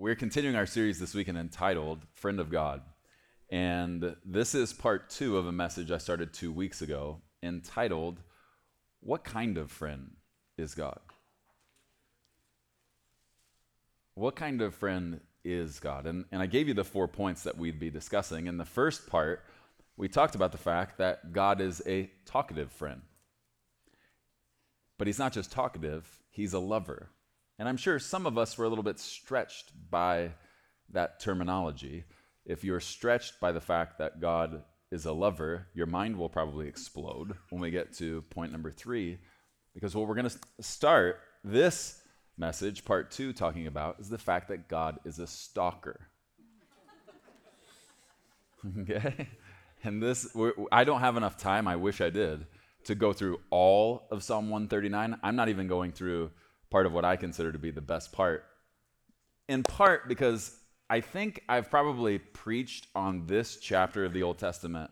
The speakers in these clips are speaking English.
We're continuing our series this weekend entitled Friend of God. And this is part two of a message I started two weeks ago entitled, What Kind of Friend is God? What kind of friend is God? And, and I gave you the four points that we'd be discussing. In the first part, we talked about the fact that God is a talkative friend. But he's not just talkative, he's a lover. And I'm sure some of us were a little bit stretched by that terminology. If you're stretched by the fact that God is a lover, your mind will probably explode when we get to point number three, because what we're going to start this message, part two, talking about is the fact that God is a stalker. okay? And this, I don't have enough time, I wish I did, to go through all of Psalm 139. I'm not even going through part of what I consider to be the best part. In part because I think I've probably preached on this chapter of the Old Testament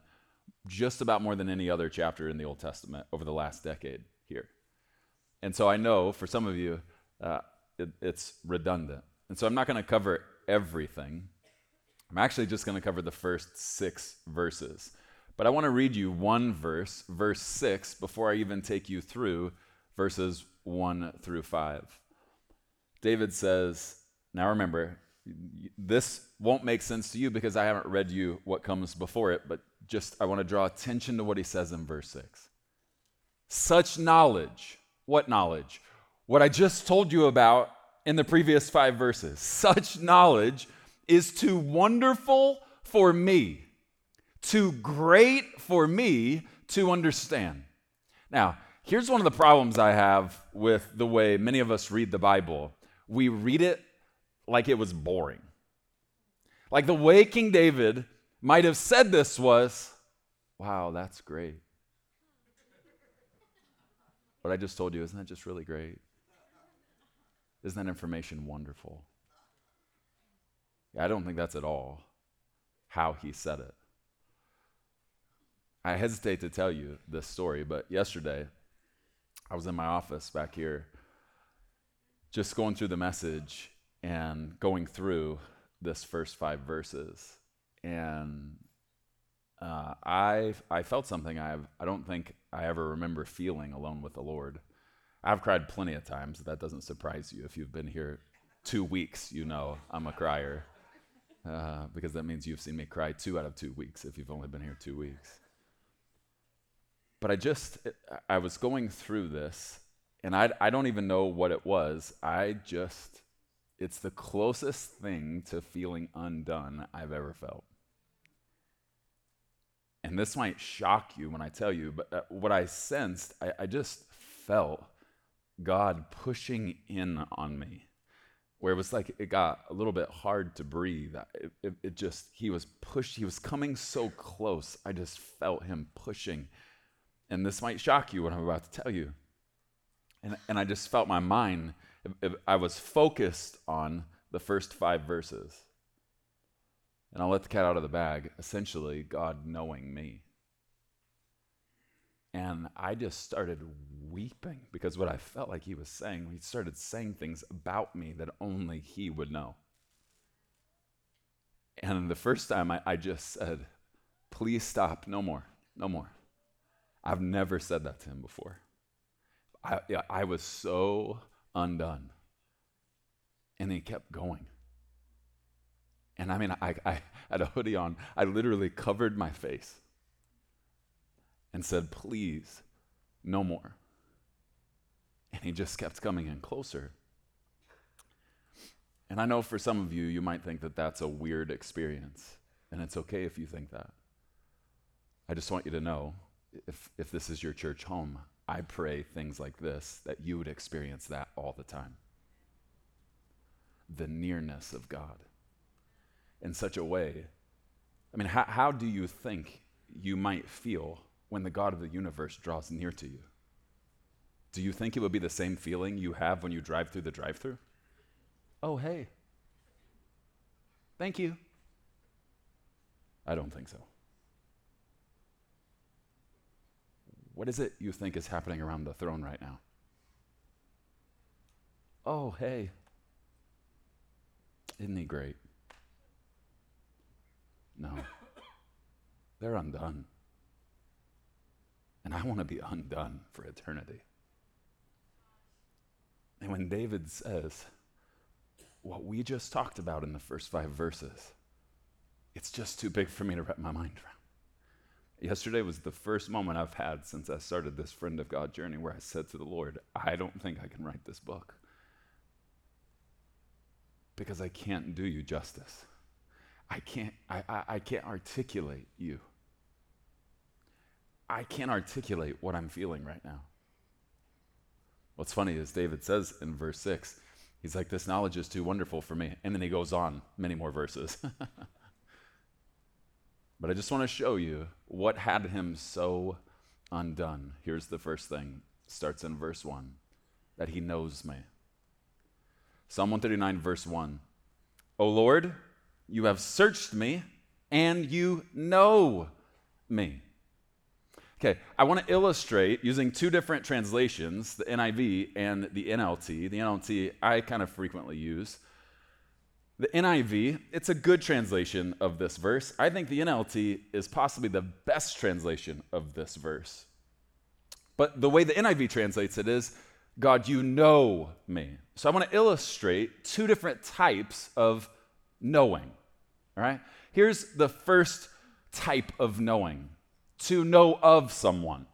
just about more than any other chapter in the Old Testament over the last decade here. And so I know for some of you, uh, it, it's redundant. And so I'm not going to cover everything. I'm actually just going to cover the first six verses. But I want to read you one verse, verse six, before I even take you through verses 1 through 5. David says, Now remember, this won't make sense to you because I haven't read you what comes before it, but just I want to draw attention to what he says in verse 6. Such knowledge, what knowledge? What I just told you about in the previous five verses. Such knowledge is too wonderful for me, too great for me to understand. Now, Here's one of the problems I have with the way many of us read the Bible we read it like it was boring. Like the way King David might have said this was, wow, that's great. What I just told you, isn't that just really great? Isn't that information wonderful? Yeah, I don't think that's at all how he said it. I hesitate to tell you this story, but yesterday I was in my office back here just going through the message and going through this first five verses. And uh, I, I felt something I've, I don't think I ever remember feeling alone with the Lord. I've cried plenty of times. That doesn't surprise you. If you've been here two weeks, you know I'm a crier. Uh, because that means you've seen me cry two out of two weeks if you've only been here two weeks. But I just, I was going through this, and I, I don't even know what it was. I just, it's the closest thing to feeling undone I've ever felt. And this might shock you when I tell you, but uh, what I sensed, I, I just felt God pushing in on me where it was like it got a little bit hard to breathe. It, it, it, just, he was pushed, he was coming so close. I just felt him pushing and this might shock you what I'm about to tell you. And, and I just felt my mind, I was focused on the first five verses. And I'll let the cat out of the bag, essentially, God knowing me. And I just started weeping because what I felt like he was saying, he started saying things about me that only he would know. And the first time I, I just said, please stop, no more, no more. I've never said that to him before. I, I was so undone. And he kept going. And I mean, I, I had a hoodie on. I literally covered my face and said, Please, no more. And he just kept coming in closer. And I know for some of you, you might think that that's a weird experience. And it's okay if you think that. I just want you to know if, if this is your church home, I pray things like this that you would experience that all the time. The nearness of God in such a way. I mean, how, how do you think you might feel when the God of the universe draws near to you? Do you think it would be the same feeling you have when you drive through the drive through? Oh, hey. Thank you. I don't think so. What is it you think is happening around the throne right now? Oh, hey. Isn't he great? No. They're undone. And I want to be undone for eternity. And when David says what we just talked about in the first five verses, it's just too big for me to wrap my mind around. Yesterday was the first moment I've had since I started this friend of God journey where I said to the Lord, I don't think I can write this book because I can't do you justice. I can't, I, I, I can't articulate you. I can't articulate what I'm feeling right now. What's funny is David says in verse 6, he's like, This knowledge is too wonderful for me. And then he goes on many more verses. but I just want to show you what had him so undone. Here's the first thing, starts in verse 1 that he knows me. Psalm 139, verse 1. O Lord, you have searched me and you know me. Okay, I want to illustrate using two different translations, the NIV and the NLT. The NLT I kind of frequently use. The NIV, it's a good translation of this verse. I think the NLT is possibly the best translation of this verse. But the way the NIV translates it is, God, you know me. So I want to illustrate two different types of knowing. All right? Here's the first type of knowing to know of someone,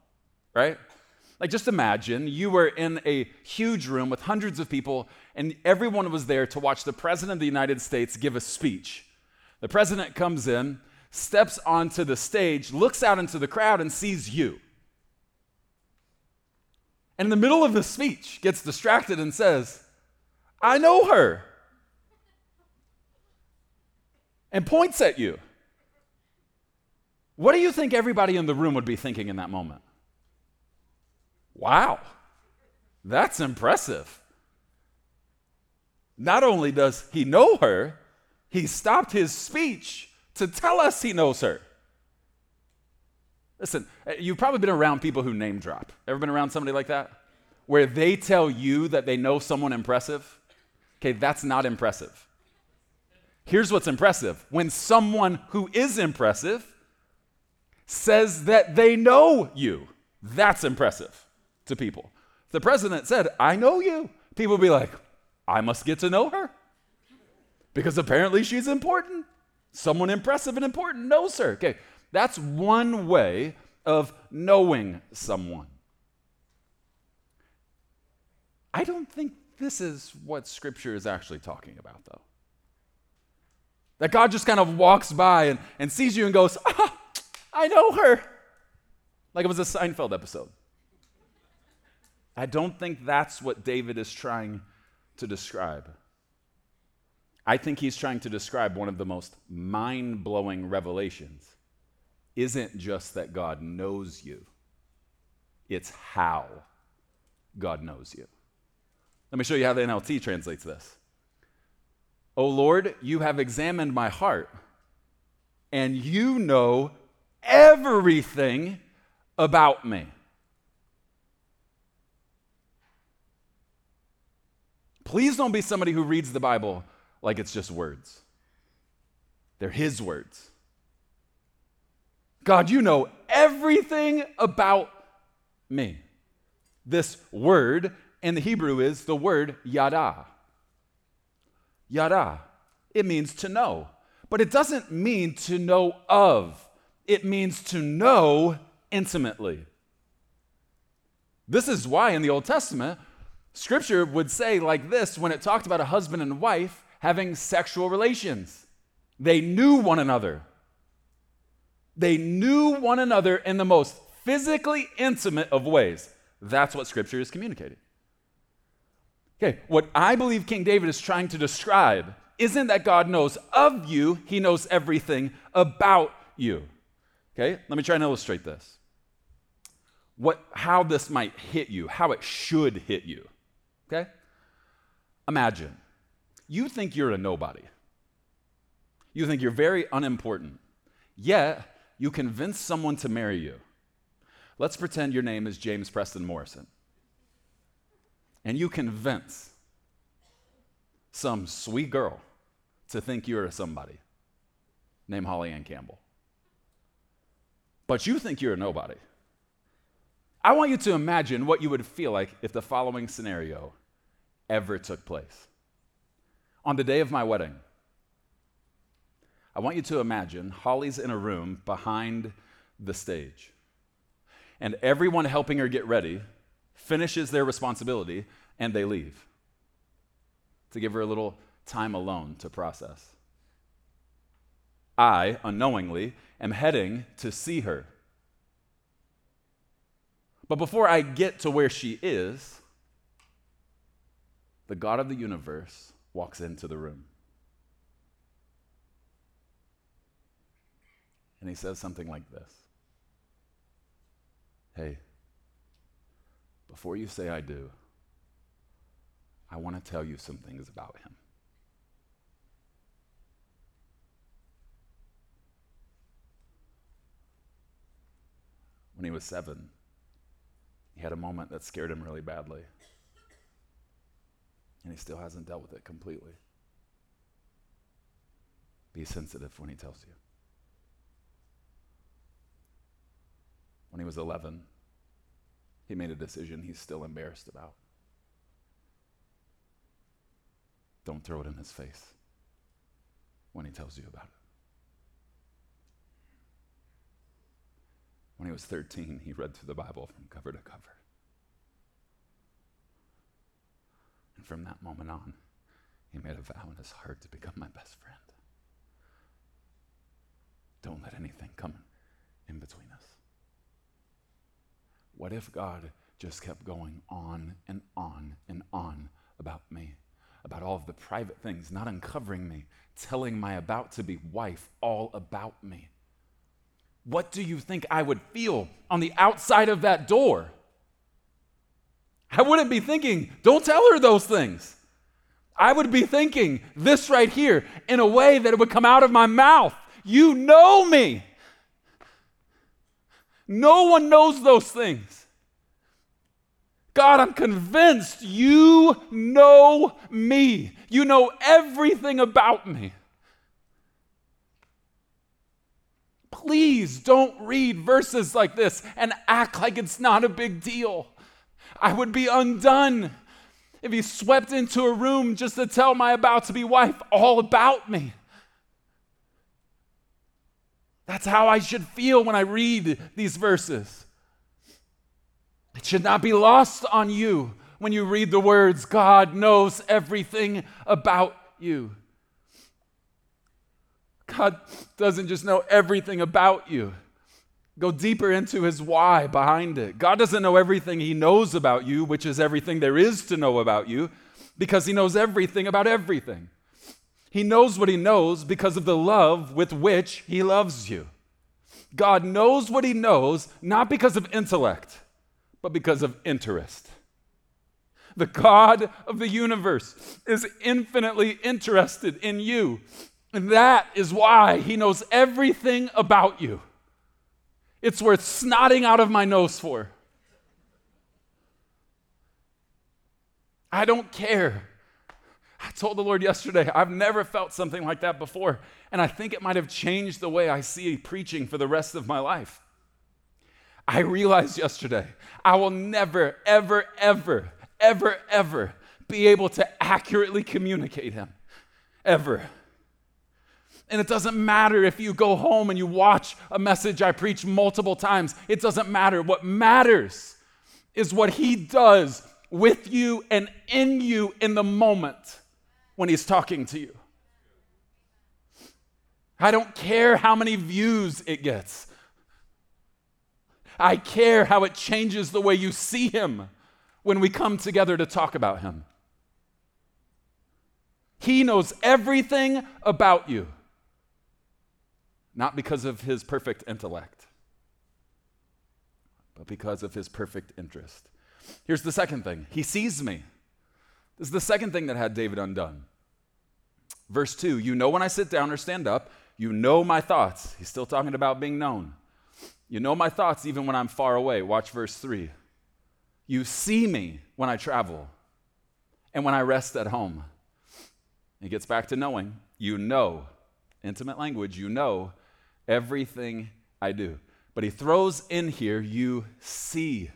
right? Like, just imagine you were in a huge room with hundreds of people, and everyone was there to watch the President of the United States give a speech. The President comes in, steps onto the stage, looks out into the crowd, and sees you. And in the middle of the speech, gets distracted and says, I know her. And points at you. What do you think everybody in the room would be thinking in that moment? Wow, that's impressive. Not only does he know her, he stopped his speech to tell us he knows her. Listen, eh, you've probably been around people who name drop. Ever been around somebody like that? Where they tell you that they know someone impressive? Okay, that's not impressive. Here's what's impressive when someone who is impressive says that they know you. That's impressive to people. If the president said, I know you, people would be like, I must get to know her because apparently she's important. Someone impressive and important knows her. Okay, that's one way of knowing someone. I don't think this is what Scripture is actually talking about, though. That God just kind of walks by and, and sees you and goes, ah, I know her. Like it was a Seinfeld episode. I don't think that's what David is trying to describe. I think he's trying to describe one of the most mind blowing revelations. Isn't just that God knows you, it's how God knows you. Let me show you how the NLT translates this. O Lord, you have examined my heart, and you know everything about me. Please don't be somebody who reads the Bible like it's just words. They're His words. God, you know everything about me. This word in the Hebrew is the word yada. Yada. It means to know, but it doesn't mean to know of it means to know intimately. This is why in the Old Testament, Scripture would say like this when it talked about a husband and wife having sexual relations. They knew one another. They knew one another in the most physically intimate of ways. That's what Scripture is communicating. Okay, what I believe King David is trying to describe isn't that God knows of you, he knows everything about you. Okay, let me try and illustrate this. What, how this might hit you, how it should hit you. Okay? Imagine you think you're a nobody. You think you're very unimportant. Yet, you convince someone to marry you. Let's pretend your name is James Preston Morrison. And you convince some sweet girl to think you're a somebody named Holly Ann Campbell. But you think you're a nobody. I want you to imagine what you would feel like if the following scenario ever took place. On the day of my wedding, I want you to imagine Holly's in a room behind the stage. And everyone helping her get ready finishes their responsibility and they leave to give her a little time alone to process. I, unknowingly, am heading to see her. But before I get to where she is, the God of the universe walks into the room. And he says something like this Hey, before you say I do, I want to tell you some things about him. When he was seven, he had a moment that scared him really badly. And he still hasn't dealt with it completely. Be sensitive when he tells you. When he was 11, he made a decision he's still embarrassed about. Don't throw it in his face when he tells you about it. When he was 13, he read through the Bible from cover to cover. And from that moment on, he made a vow in his heart to become my best friend. Don't let anything come in between us. What if God just kept going on and on and on about me, about all of the private things, not uncovering me, telling my about to be wife all about me? What do you think I would feel on the outside of that door? I wouldn't be thinking, don't tell her those things. I would be thinking this right here in a way that it would come out of my mouth. You know me. No one knows those things. God, I'm convinced you know me. You know everything about me. Please don't read verses like this and act like it's not a big deal. I would be undone if he swept into a room just to tell my about to be wife all about me. That's how I should feel when I read these verses. It should not be lost on you when you read the words, God knows everything about you. God doesn't just know everything about you. Go deeper into his why behind it. God doesn't know everything he knows about you, which is everything there is to know about you, because he knows everything about everything. He knows what he knows because of the love with which he loves you. God knows what he knows not because of intellect, but because of interest. The God of the universe is infinitely interested in you. And that is why he knows everything about you. It's worth snotting out of my nose for. I don't care. I told the Lord yesterday, I've never felt something like that before. And I think it might have changed the way I see preaching for the rest of my life. I realized yesterday I will never, ever, ever, ever, ever be able to accurately communicate Him. Ever. And it doesn't matter if you go home and you watch a message I preach multiple times, it doesn't matter. What matters is what He does with you and in you in the moment when He's talking to you. I don't care how many views it gets. I care how it changes the way you see him when we come together to talk about him. He knows everything about you, not because of his perfect intellect, but because of his perfect interest. Here's the second thing He sees me. This is the second thing that had David undone. Verse 2 You know when I sit down or stand up, you know my thoughts. He's still talking about being known. You know my thoughts even when I'm far away. Watch verse 3. You see me when I travel and when I rest at home. It gets back to knowing. You know, intimate language, you know everything I do. But he throws in here, you see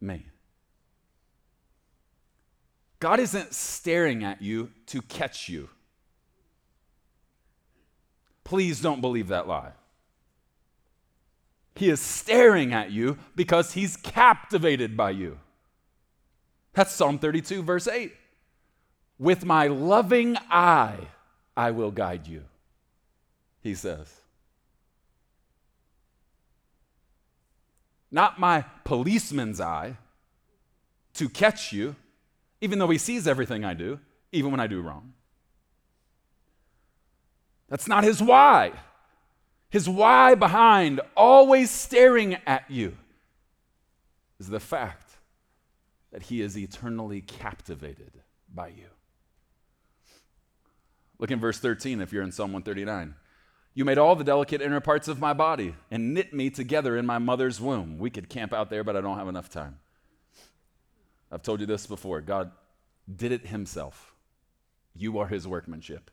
me. God isn't staring at you to catch you. Please don't believe that lie. He is staring at you because he's captivated by you. That's Psalm 32, verse 8. With my loving eye, I will guide you, he says. Not my policeman's eye to catch you, even though he sees everything I do, even when I do wrong. That's not his why. His why behind always staring at you is the fact that he is eternally captivated by you. Look in verse 13 if you're in Psalm 139. You made all the delicate inner parts of my body and knit me together in my mother's womb. We could camp out there, but I don't have enough time. I've told you this before. God did it himself. You are his workmanship.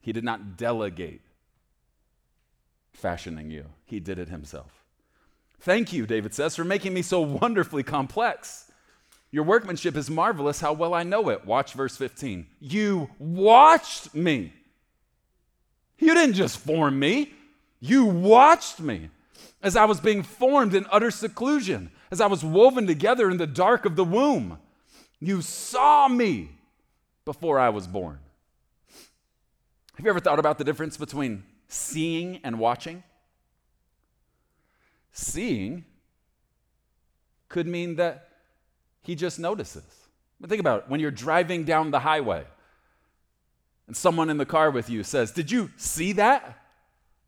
He did not delegate fashioning you, he did it himself. Thank you, David says, for making me so wonderfully complex. Your workmanship is marvelous. How well I know it. Watch verse 15. You watched me. You didn't just form me, you watched me as I was being formed in utter seclusion, as I was woven together in the dark of the womb. You saw me before I was born. Have you ever thought about the difference between seeing and watching? Seeing could mean that he just notices. But think about it when you're driving down the highway and someone in the car with you says, Did you see that?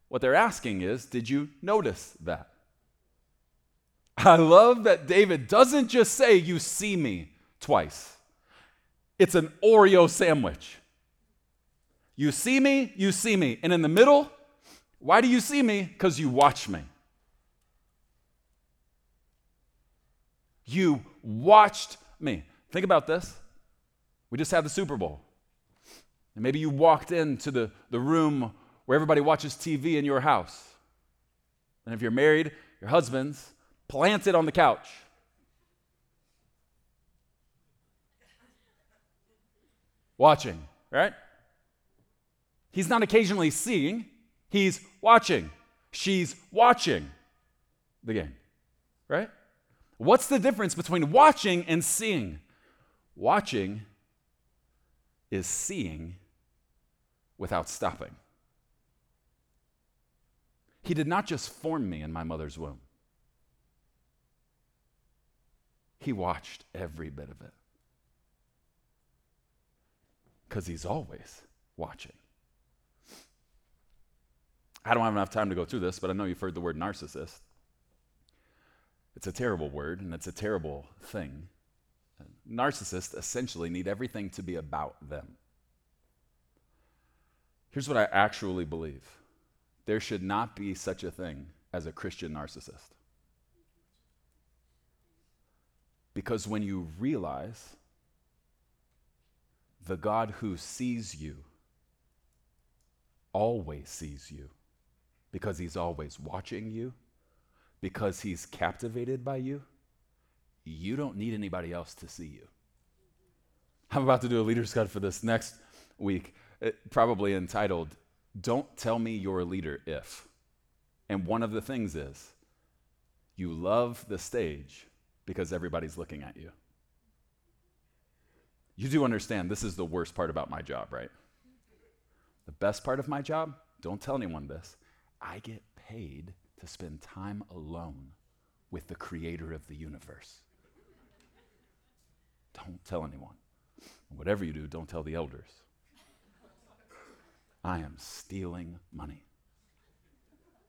What they're asking is, Did you notice that? I love that David doesn't just say, You see me twice, it's an Oreo sandwich. You see me, you see me. And in the middle, why do you see me? Because you watch me. You watched me. Think about this. We just had the Super Bowl. And maybe you walked into the, the room where everybody watches TV in your house. And if you're married, your husband's planted on the couch. Watching, right? He's not occasionally seeing, he's watching. She's watching the game, right? What's the difference between watching and seeing? Watching is seeing without stopping. He did not just form me in my mother's womb, He watched every bit of it. Because He's always watching. I don't have enough time to go through this, but I know you've heard the word narcissist. It's a terrible word and it's a terrible thing. Narcissists essentially need everything to be about them. Here's what I actually believe there should not be such a thing as a Christian narcissist. Because when you realize the God who sees you always sees you, because he's always watching you, because he's captivated by you, you don't need anybody else to see you. I'm about to do a leader's cut for this next week, Uh, probably entitled, Don't Tell Me You're a Leader If. And one of the things is, you love the stage because everybody's looking at you. You do understand this is the worst part about my job, right? The best part of my job, don't tell anyone this, I get paid to spend time alone with the creator of the universe. Don't tell anyone. Whatever you do, don't tell the elders. I am stealing money.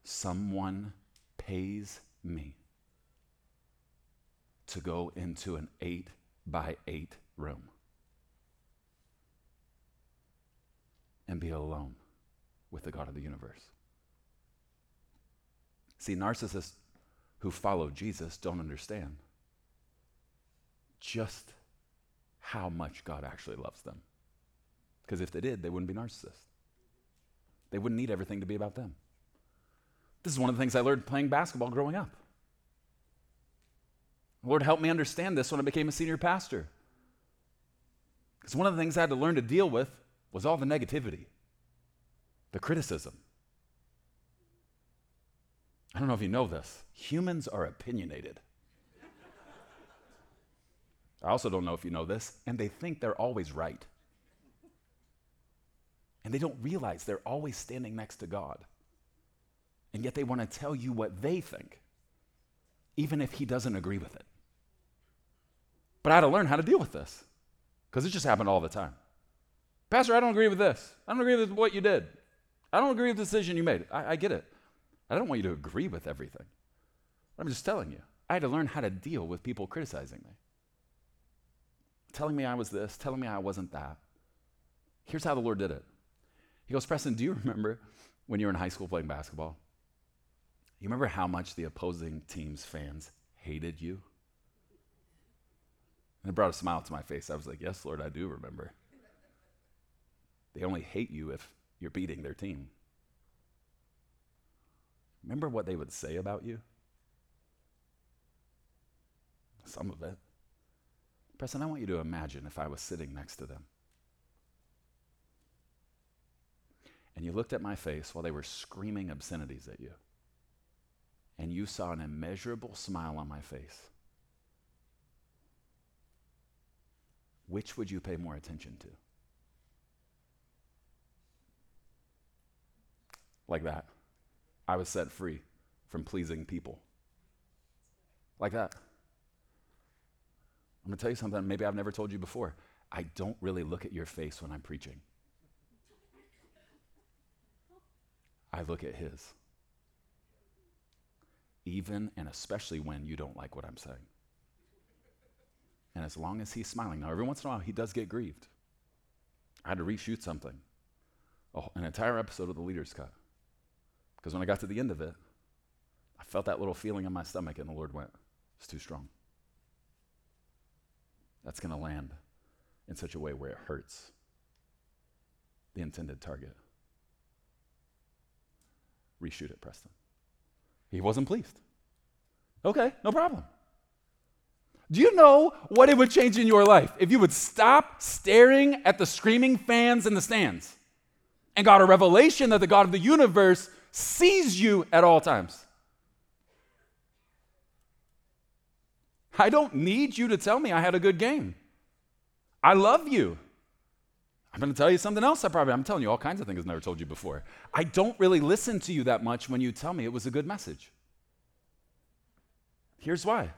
Someone pays me to go into an eight by eight room and be alone with the God of the universe. See, narcissists who follow Jesus don't understand just how much God actually loves them. Because if they did, they wouldn't be narcissists. They wouldn't need everything to be about them. This is one of the things I learned playing basketball growing up. Lord helped me understand this when I became a senior pastor. Because one of the things I had to learn to deal with was all the negativity, the criticism. I don't know if you know this. Humans are opinionated. I also don't know if you know this, and they think they're always right. And they don't realize they're always standing next to God. And yet they want to tell you what they think, even if He doesn't agree with it. But I had to learn how to deal with this because it just happened all the time. Pastor, I don't agree with this. I don't agree with what you did. I don't agree with the decision you made. I, I get it. I don't want you to agree with everything. I'm just telling you. I had to learn how to deal with people criticizing me, telling me I was this, telling me I wasn't that. Here's how the Lord did it. He goes, Preston, do you remember when you were in high school playing basketball? You remember how much the opposing team's fans hated you? And it brought a smile to my face. I was like, Yes, Lord, I do remember. They only hate you if you're beating their team. Remember what they would say about you? Some of it. Preston, I want you to imagine if I was sitting next to them. And you looked at my face while they were screaming obscenities at you. And you saw an immeasurable smile on my face. which would you pay more attention to? Like that. I was set free from pleasing people. Like that. I'm going to tell you something maybe I've never told you before. I don't really look at your face when I'm preaching. I look at his. Even and especially when you don't like what I'm saying. And as long as he's smiling, now every once in a while he does get grieved. I had to reshoot something, oh, an entire episode of the Leader's Cut. Because when I got to the end of it, I felt that little feeling in my stomach, and the Lord went, It's too strong. That's going to land in such a way where it hurts the intended target. Reshoot it, Preston. He wasn't pleased. Okay, no problem. Do you know what it would change in your life if you would stop staring at the screaming fans in the stands and got a revelation that the God of the universe sees you at all times? I don't need you to tell me I had a good game. I love you. I'm going to tell you something else. I probably I'm telling you all kinds of things I've never told you before. I don't really listen to you that much when you tell me it was a good message. Here's why.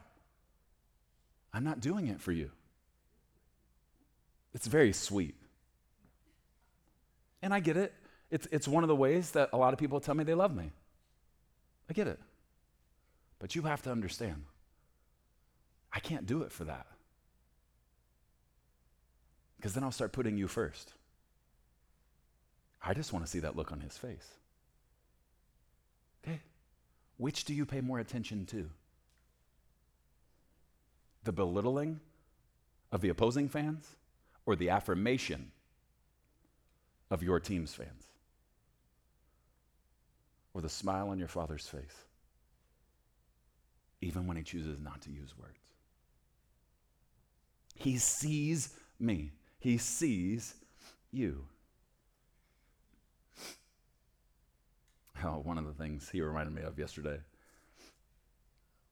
I'm not doing it for you. It's very sweet. And I get it. It's, it's one of the ways that a lot of people tell me they love me. I get it. But you have to understand, I can't do it for that. Because then I'll start putting you first. I just want to see that look on his face. Okay? Which do you pay more attention to? the belittling of the opposing fans or the affirmation of your team's fans? Or the smile on your father's face, even when he chooses not to use words? He sees me, he sees you. Oh, one of the things he reminded me of yesterday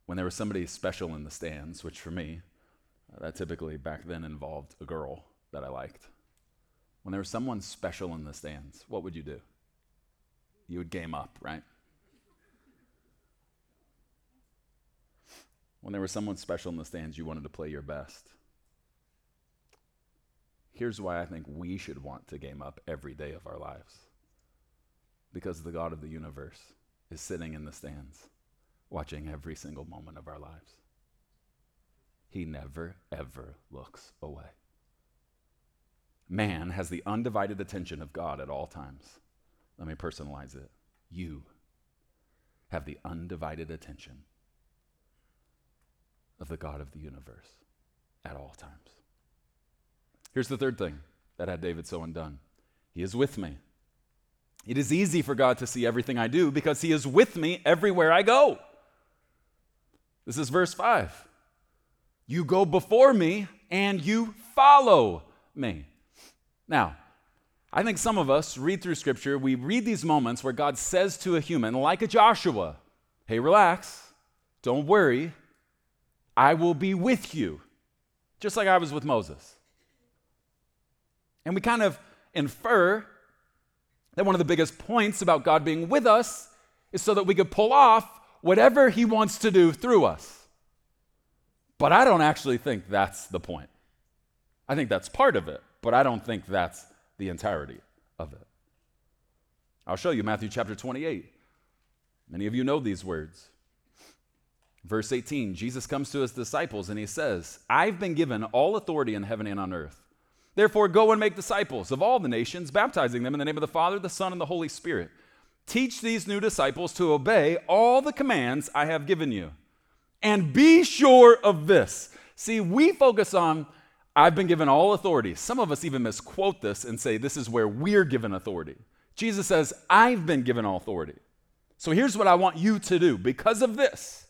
when there was somebody special in the stands, which for me, uh, that typically back then involved a girl that I liked. When there was someone special in the stands, what would you do? You would game up, right? When there was someone special in the stands, you wanted to play your best. Here's why I think we should want to game up every day of our lives. Because the God of the universe is sitting in the stands watching every single moment of our lives. He never, ever looks away. Man has the undivided attention of God at all times. Let me personalize it. You have the undivided attention of the God of the universe at all times. Here's the third thing that had David so undone. He is with me. It is easy for God to see everything I do because He is with me everywhere I go. This is verse 5. You go before me and you follow me. Now, I think some of us read through Scripture, we read these moments where God says to a human, like a Joshua, hey, relax, don't worry, I will be with you, just like I was with Moses. And we kind of infer that one of the biggest points about God being with us is so that we could pull off whatever He wants to do through us. But I don't actually think that's the point. I think that's part of it, but I don't think that's the entirety of it. I'll show you Matthew chapter 28. Many of you know these words. Verse 18 Jesus comes to his disciples and he says, I've been given all authority in heaven and on earth. Therefore, go and make disciples of all the nations, baptizing them in the name of the Father, the Son, and the Holy Spirit. Teach these new disciples to obey all the commands I have given you. And be sure of this. See, we focus on, I've been given all authority. Some of us even misquote this and say, this is where we're given authority. Jesus says, I've been given all authority. So here's what I want you to do. Because of this,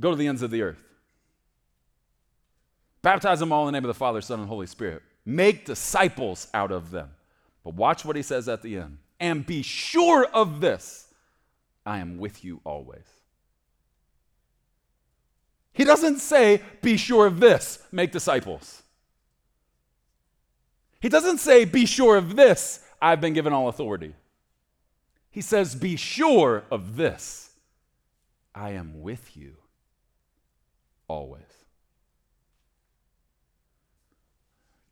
go to the ends of the earth. Baptize them all in the name of the Father, Son, and Holy Spirit. Make disciples out of them. But watch what he says at the end. And be sure of this I am with you always. He doesn't say, be sure of this, make disciples. He doesn't say, be sure of this, I've been given all authority. He says, be sure of this, I am with you always.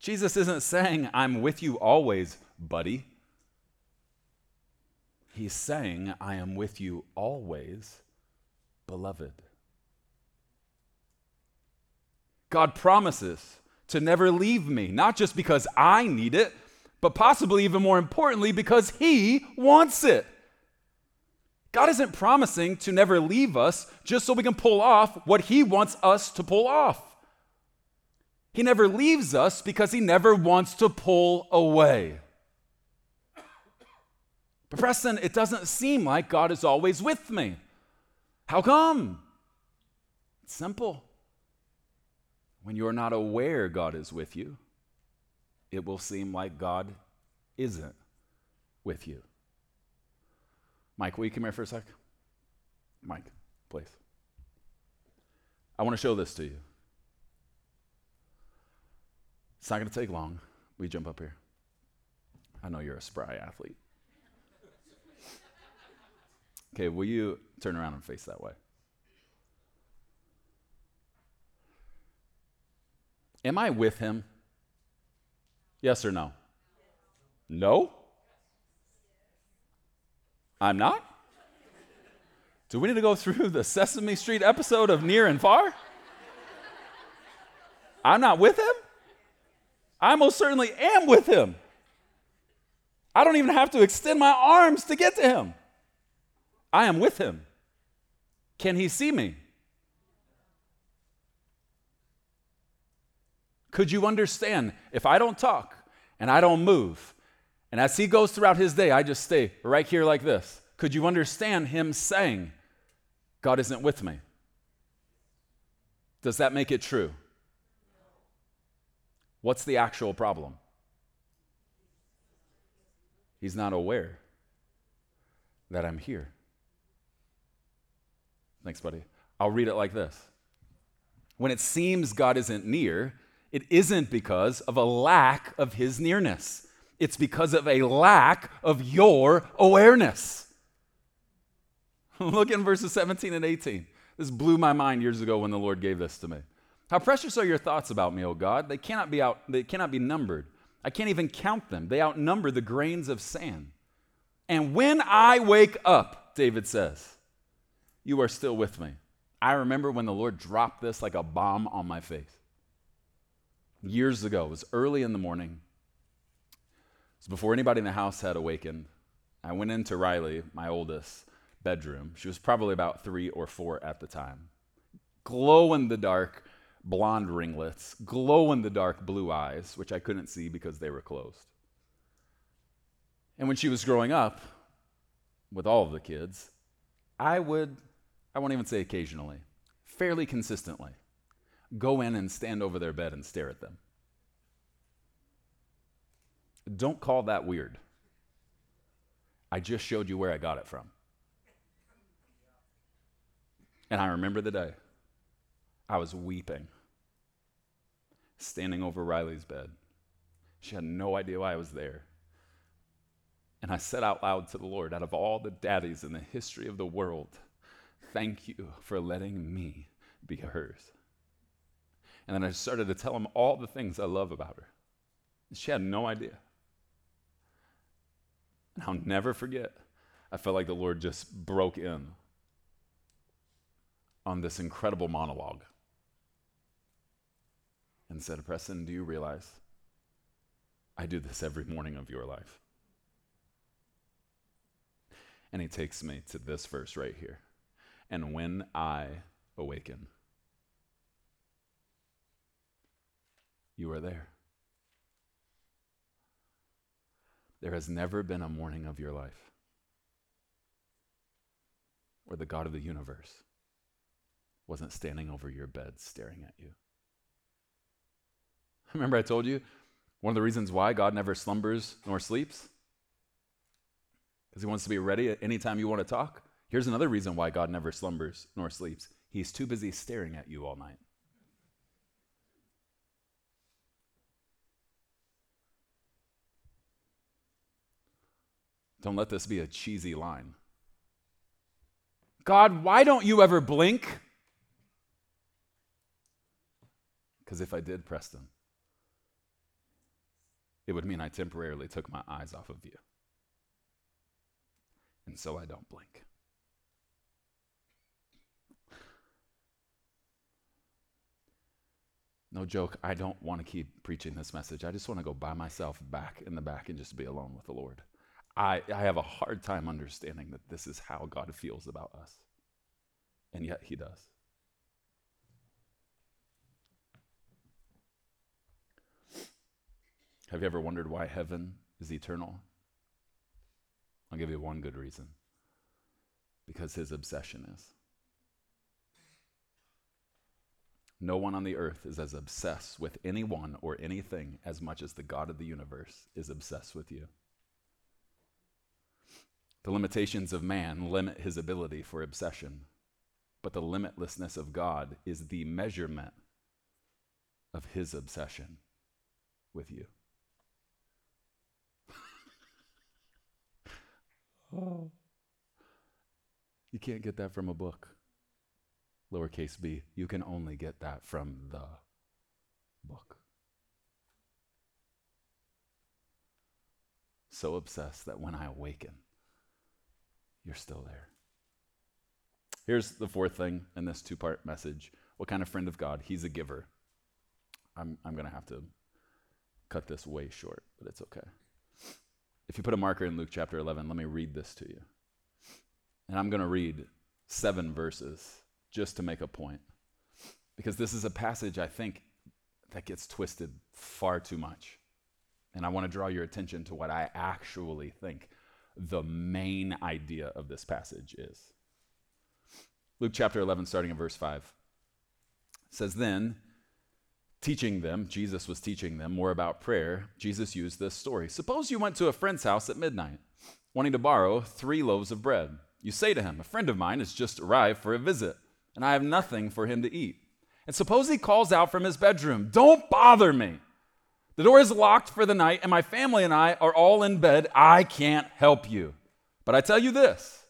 Jesus isn't saying, I'm with you always, buddy. He's saying, I am with you always, beloved. God promises to never leave me, not just because I need it, but possibly even more importantly, because He wants it. God isn't promising to never leave us just so we can pull off what He wants us to pull off. He never leaves us because he never wants to pull away. But, Preston, it doesn't seem like God is always with me. How come? It's simple. When you're not aware God is with you, it will seem like God isn't with you. Mike, will you come here for a sec? Mike, please. I want to show this to you. It's not going to take long. We jump up here. I know you're a spry athlete. Okay, will you turn around and face that way? Am I with him? Yes or no? No? I'm not? Do we need to go through the Sesame Street episode of Near and Far? I'm not with him? I most certainly am with him. I don't even have to extend my arms to get to him. I am with him. Can he see me? Could you understand if I don't talk and I don't move, and as he goes throughout his day, I just stay right here like this? Could you understand him saying, God isn't with me? Does that make it true? What's the actual problem? He's not aware that I'm here. Thanks, buddy. I'll read it like this When it seems God isn't near, it isn't because of a lack of his nearness, it's because of a lack of your awareness. Look in verses 17 and 18. This blew my mind years ago when the Lord gave this to me. How precious are your thoughts about me, O God? They cannot be out, they cannot be numbered. I can't even count them. They outnumber the grains of sand. And when I wake up, David says, you are still with me. I remember when the Lord dropped this like a bomb on my face. Years ago, it was early in the morning. It was before anybody in the house had awakened. I went into Riley, my oldest, bedroom. She was probably about three or four at the time. Glow in the dark, blonde ringlets, glow in the dark blue eyes, which I couldn't see because they were closed. And when she was growing up, with all of the kids, I would, I won't even say occasionally, fairly consistently, go in and stand over their bed and stare at them. Don't call that weird. I just showed you where I got it from. And I remember the day. I was weeping, standing over Riley's bed. She had no idea why I was there. And I said out loud to the Lord, out of all the daddies in the history of the world, thank you for letting me be hers. And then I started to tell him all the things I love about her. She had no idea. And I'll never forget, I felt like the Lord just broke in on this incredible monologue and said, Preston, do you realize I do this every morning of your life? And he takes me to this verse right here. And when I awaken, you are there. There has never been a morning of your life where the God of the universe wasn't standing over your bed staring at you. Remember, I told you one of the reasons why God never slumbers nor sleeps? Because he wants to be ready at any time you want to talk. Here's another reason why God never slumbers nor sleeps He's too busy staring at you all night. Don't let this be a cheesy line. God, why don't you ever blink? Because if I did, Preston, it would mean I temporarily took my eyes off of you. And so I don't blink. No joke, I don't want to keep preaching this message. I just want to go by myself back in the back and just be alone with the Lord. I, I have a hard time understanding that this is how God feels about us. And yet He does. Have you ever wondered why heaven is eternal? I'll give you one good reason because His obsession is. No one on the earth is as obsessed with anyone or anything as much as the God of the universe is obsessed with you. The limitations of man limit his ability for obsession, but the limitlessness of God is the measurement of his obsession with you. Oh. You can't get that from a book. Lowercase b. You can only get that from the book. So obsessed that when I awaken, you're still there. Here's the fourth thing in this two part message What kind of friend of God? He's a giver. I'm, I'm going to have to cut this way short, but it's okay. If you put a marker in Luke chapter 11, let me read this to you. And I'm going to read seven verses just to make a point. Because this is a passage I think that gets twisted far too much. And I want to draw your attention to what I actually think the main idea of this passage is. Luke chapter 11, starting in verse 5, says, Then, teaching them, Jesus was teaching them more about prayer, Jesus used this story. Suppose you went to a friend's house at midnight, wanting to borrow three loaves of bread. You say to him, A friend of mine has just arrived for a visit, and I have nothing for him to eat. And suppose he calls out from his bedroom, Don't bother me. The door is locked for the night, and my family and I are all in bed. I can't help you. But I tell you this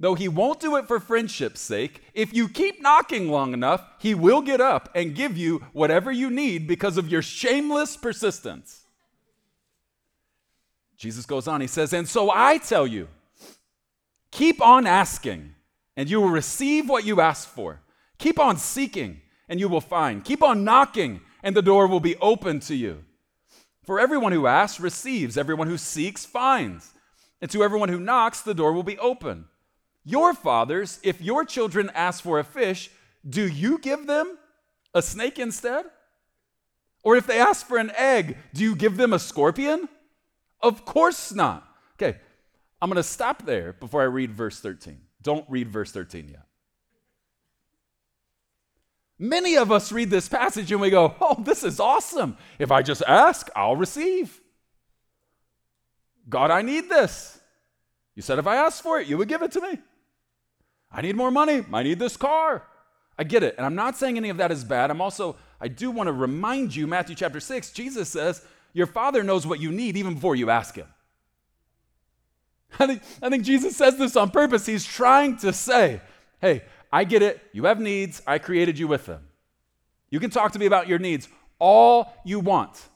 though he won't do it for friendship's sake, if you keep knocking long enough, he will get up and give you whatever you need because of your shameless persistence. Jesus goes on, he says, And so I tell you, keep on asking, and you will receive what you ask for. Keep on seeking, and you will find. Keep on knocking, and the door will be open to you. For everyone who asks receives, everyone who seeks finds, and to everyone who knocks, the door will be open. Your fathers, if your children ask for a fish, do you give them a snake instead? Or if they ask for an egg, do you give them a scorpion? Of course not. Okay, I'm going to stop there before I read verse 13. Don't read verse 13 yet. Many of us read this passage and we go, Oh, this is awesome. If I just ask, I'll receive. God, I need this. You said if I asked for it, you would give it to me. I need more money. I need this car. I get it. And I'm not saying any of that is bad. I'm also, I do want to remind you, Matthew chapter 6, Jesus says, Your Father knows what you need even before you ask Him. I think, I think Jesus says this on purpose. He's trying to say, Hey, I get it. You have needs. I created you with them. You can talk to me about your needs all you want.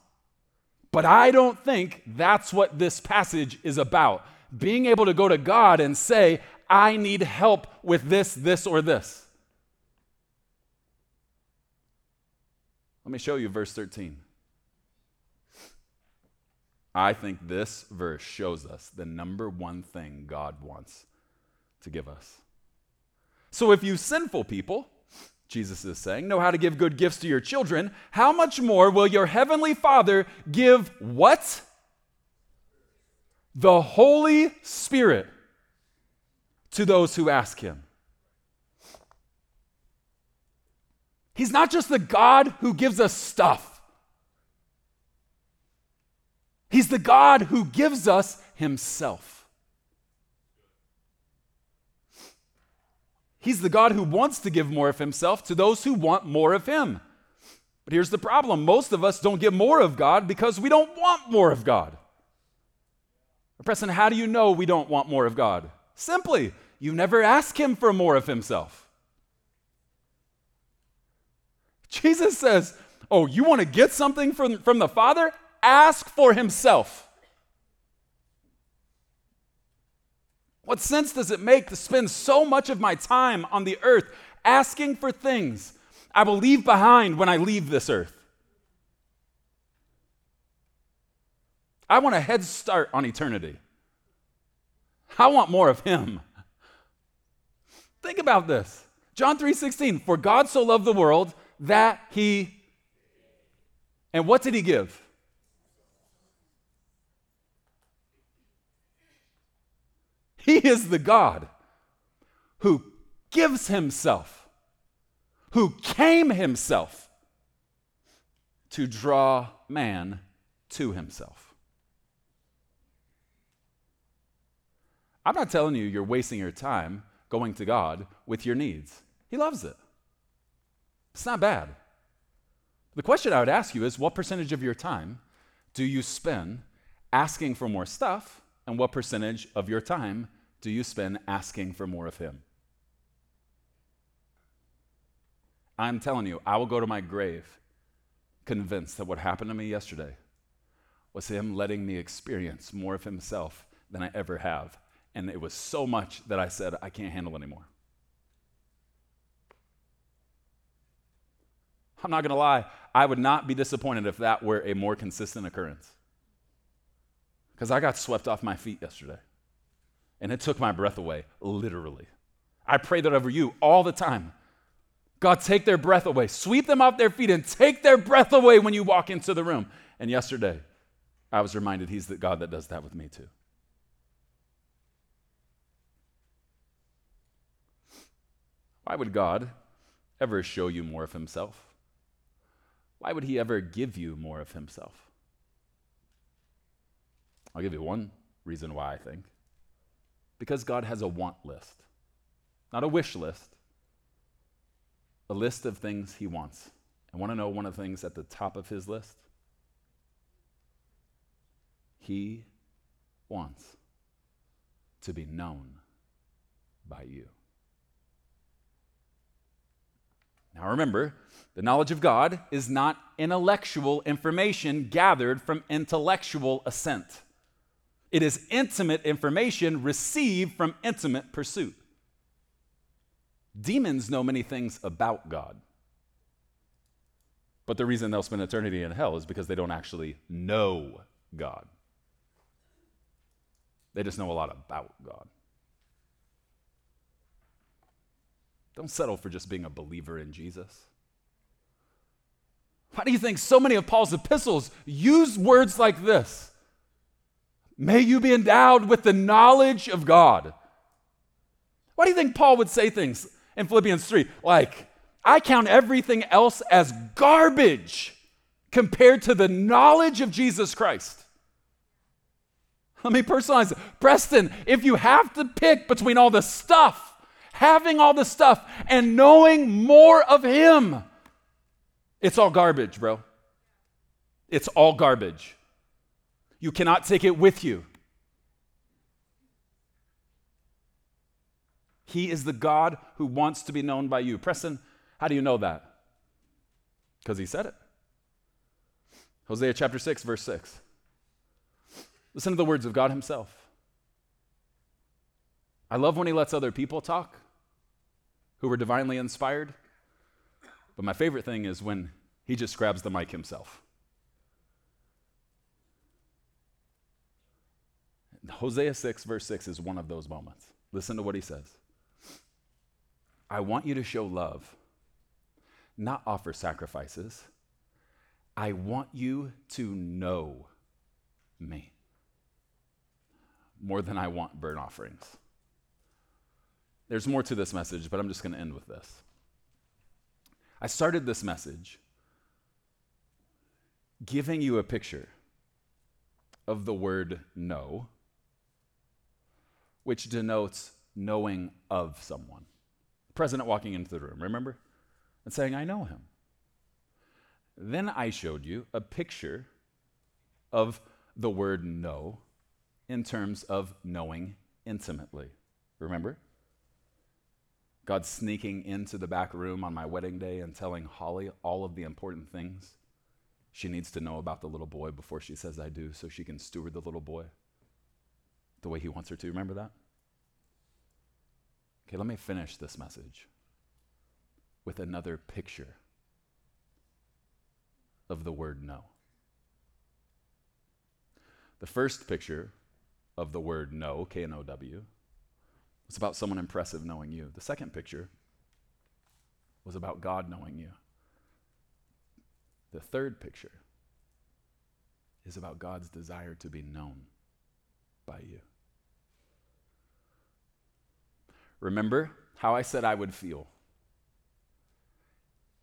But I don't think that's what this passage is about. Being able to go to God and say, I need help with this, this, or this. Let me show you verse 13. I think this verse shows us the number one thing God wants to give us. So if you sinful people, Jesus is saying, know how to give good gifts to your children, how much more will your heavenly Father give what? The Holy Spirit to those who ask Him. He's not just the God who gives us stuff. He's the God who gives us Himself. He's the God who wants to give more of himself to those who want more of him. But here's the problem most of us don't get more of God because we don't want more of God. Preston, how do you know we don't want more of God? Simply, you never ask him for more of himself. Jesus says, Oh, you want to get something from, from the Father? Ask for himself. What sense does it make to spend so much of my time on the earth asking for things I will leave behind when I leave this earth? I want a head start on eternity. I want more of him. Think about this. John 3:16, for God so loved the world that he And what did he give? He is the God who gives himself, who came himself to draw man to himself. I'm not telling you you're wasting your time going to God with your needs. He loves it. It's not bad. The question I would ask you is what percentage of your time do you spend asking for more stuff, and what percentage of your time do you spend asking for more of Him? I'm telling you, I will go to my grave convinced that what happened to me yesterday was Him letting me experience more of Himself than I ever have. And it was so much that I said, I can't handle anymore. I'm not going to lie, I would not be disappointed if that were a more consistent occurrence. Because I got swept off my feet yesterday and it took my breath away, literally. I pray that over you all the time. God, take their breath away. Sweep them off their feet and take their breath away when you walk into the room. And yesterday, I was reminded He's the God that does that with me too. Why would God ever show you more of Himself? Why would He ever give you more of Himself? I'll give you one reason why I think. Because God has a want list, not a wish list, a list of things He wants. I want to know one of the things at the top of His list? He wants to be known by you. Now remember, the knowledge of God is not intellectual information gathered from intellectual assent. It is intimate information received from intimate pursuit. Demons know many things about God. But the reason they'll spend eternity in hell is because they don't actually know God. They just know a lot about God. Don't settle for just being a believer in Jesus. Why do you think so many of Paul's epistles use words like this? May you be endowed with the knowledge of God. Why do you think Paul would say things in Philippians 3 like, I count everything else as garbage compared to the knowledge of Jesus Christ? Let me personalize it. Preston, if you have to pick between all the stuff, having all the stuff, and knowing more of Him, it's all garbage, bro. It's all garbage. You cannot take it with you. He is the God who wants to be known by you. Preston, how do you know that? Because he said it. Hosea chapter 6, verse 6. Listen to the words of God Himself. I love when He lets other people talk who were divinely inspired, but my favorite thing is when He just grabs the mic Himself. Hosea 6, verse 6 is one of those moments. Listen to what He says I want you to show love, not offer sacrifices. I want you to know me more than I want burnt offerings. There's more to this message, but I'm just going to end with this. I started this message giving you a picture of the word know, which denotes knowing of someone. President walking into the room, remember? And saying, I know him. Then I showed you a picture of the word know in terms of knowing intimately. Remember? God sneaking into the back room on my wedding day and telling Holly all of the important things she needs to know about the little boy before she says I do so she can steward the little boy the way he wants her to. Remember that? Okay, let me finish this message with another picture of the word no. The first picture of the word know, K N O W, was about someone impressive knowing you. The second picture was about God knowing you. The third picture is about God's desire to be known by you. Remember how I said I would feel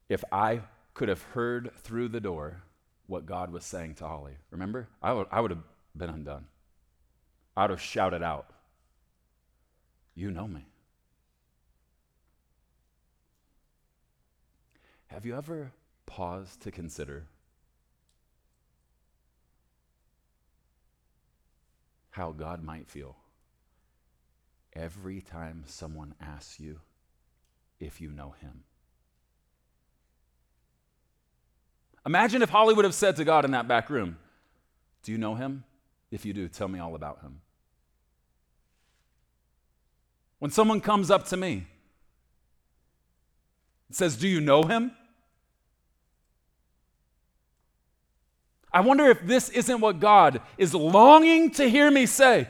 if I could have heard through the door what God was saying to Holly. Remember? I would, I would have been undone. I would have shouted out, You know me. Have you ever paused to consider how God might feel every time someone asks you if you know Him? Imagine if Holly would have said to God in that back room, Do you know Him? If you do, tell me all about him. When someone comes up to me and says, Do you know him? I wonder if this isn't what God is longing to hear me say.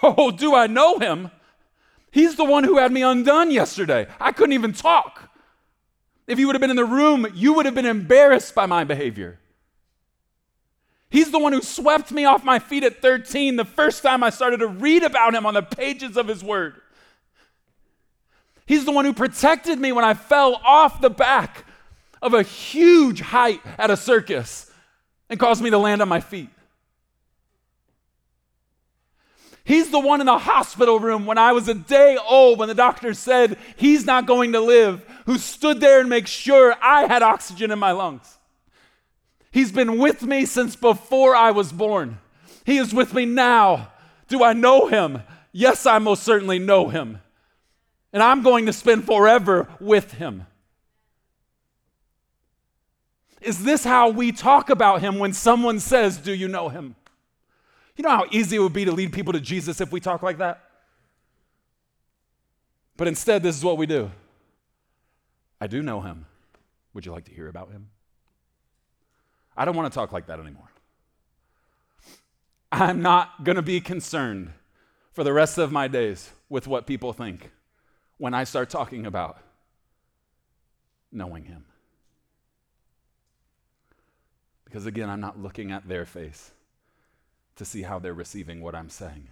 Oh, do I know him? He's the one who had me undone yesterday. I couldn't even talk. If you would have been in the room, you would have been embarrassed by my behavior. He's the one who swept me off my feet at 13 the first time I started to read about him on the pages of his word. He's the one who protected me when I fell off the back of a huge height at a circus and caused me to land on my feet. He's the one in the hospital room when I was a day old when the doctor said he's not going to live, who stood there and made sure I had oxygen in my lungs. He's been with me since before I was born. He is with me now. Do I know him? Yes, I most certainly know him. And I'm going to spend forever with him. Is this how we talk about him when someone says, Do you know him? You know how easy it would be to lead people to Jesus if we talk like that? But instead, this is what we do I do know him. Would you like to hear about him? I don't want to talk like that anymore. I'm not going to be concerned for the rest of my days with what people think when I start talking about knowing Him. Because again, I'm not looking at their face to see how they're receiving what I'm saying.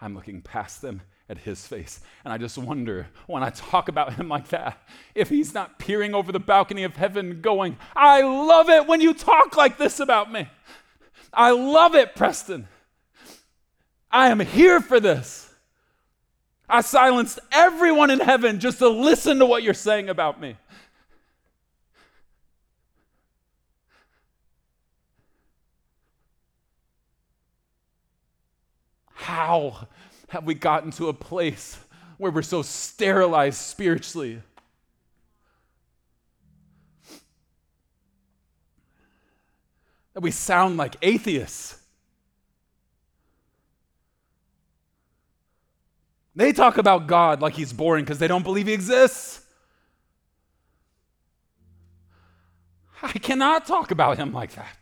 I'm looking past them at his face. And I just wonder when I talk about him like that, if he's not peering over the balcony of heaven going, I love it when you talk like this about me. I love it, Preston. I am here for this. I silenced everyone in heaven just to listen to what you're saying about me. How have we gotten to a place where we're so sterilized spiritually? That we sound like atheists. They talk about God like he's boring because they don't believe he exists. I cannot talk about him like that.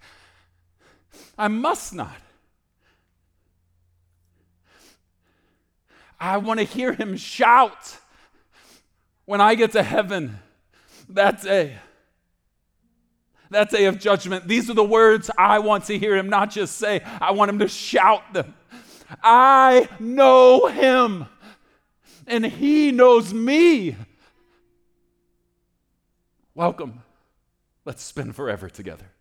I must not. I want to hear him shout when I get to heaven that day. That day of judgment. These are the words I want to hear him not just say, I want him to shout them. I know him, and he knows me. Welcome. Let's spend forever together.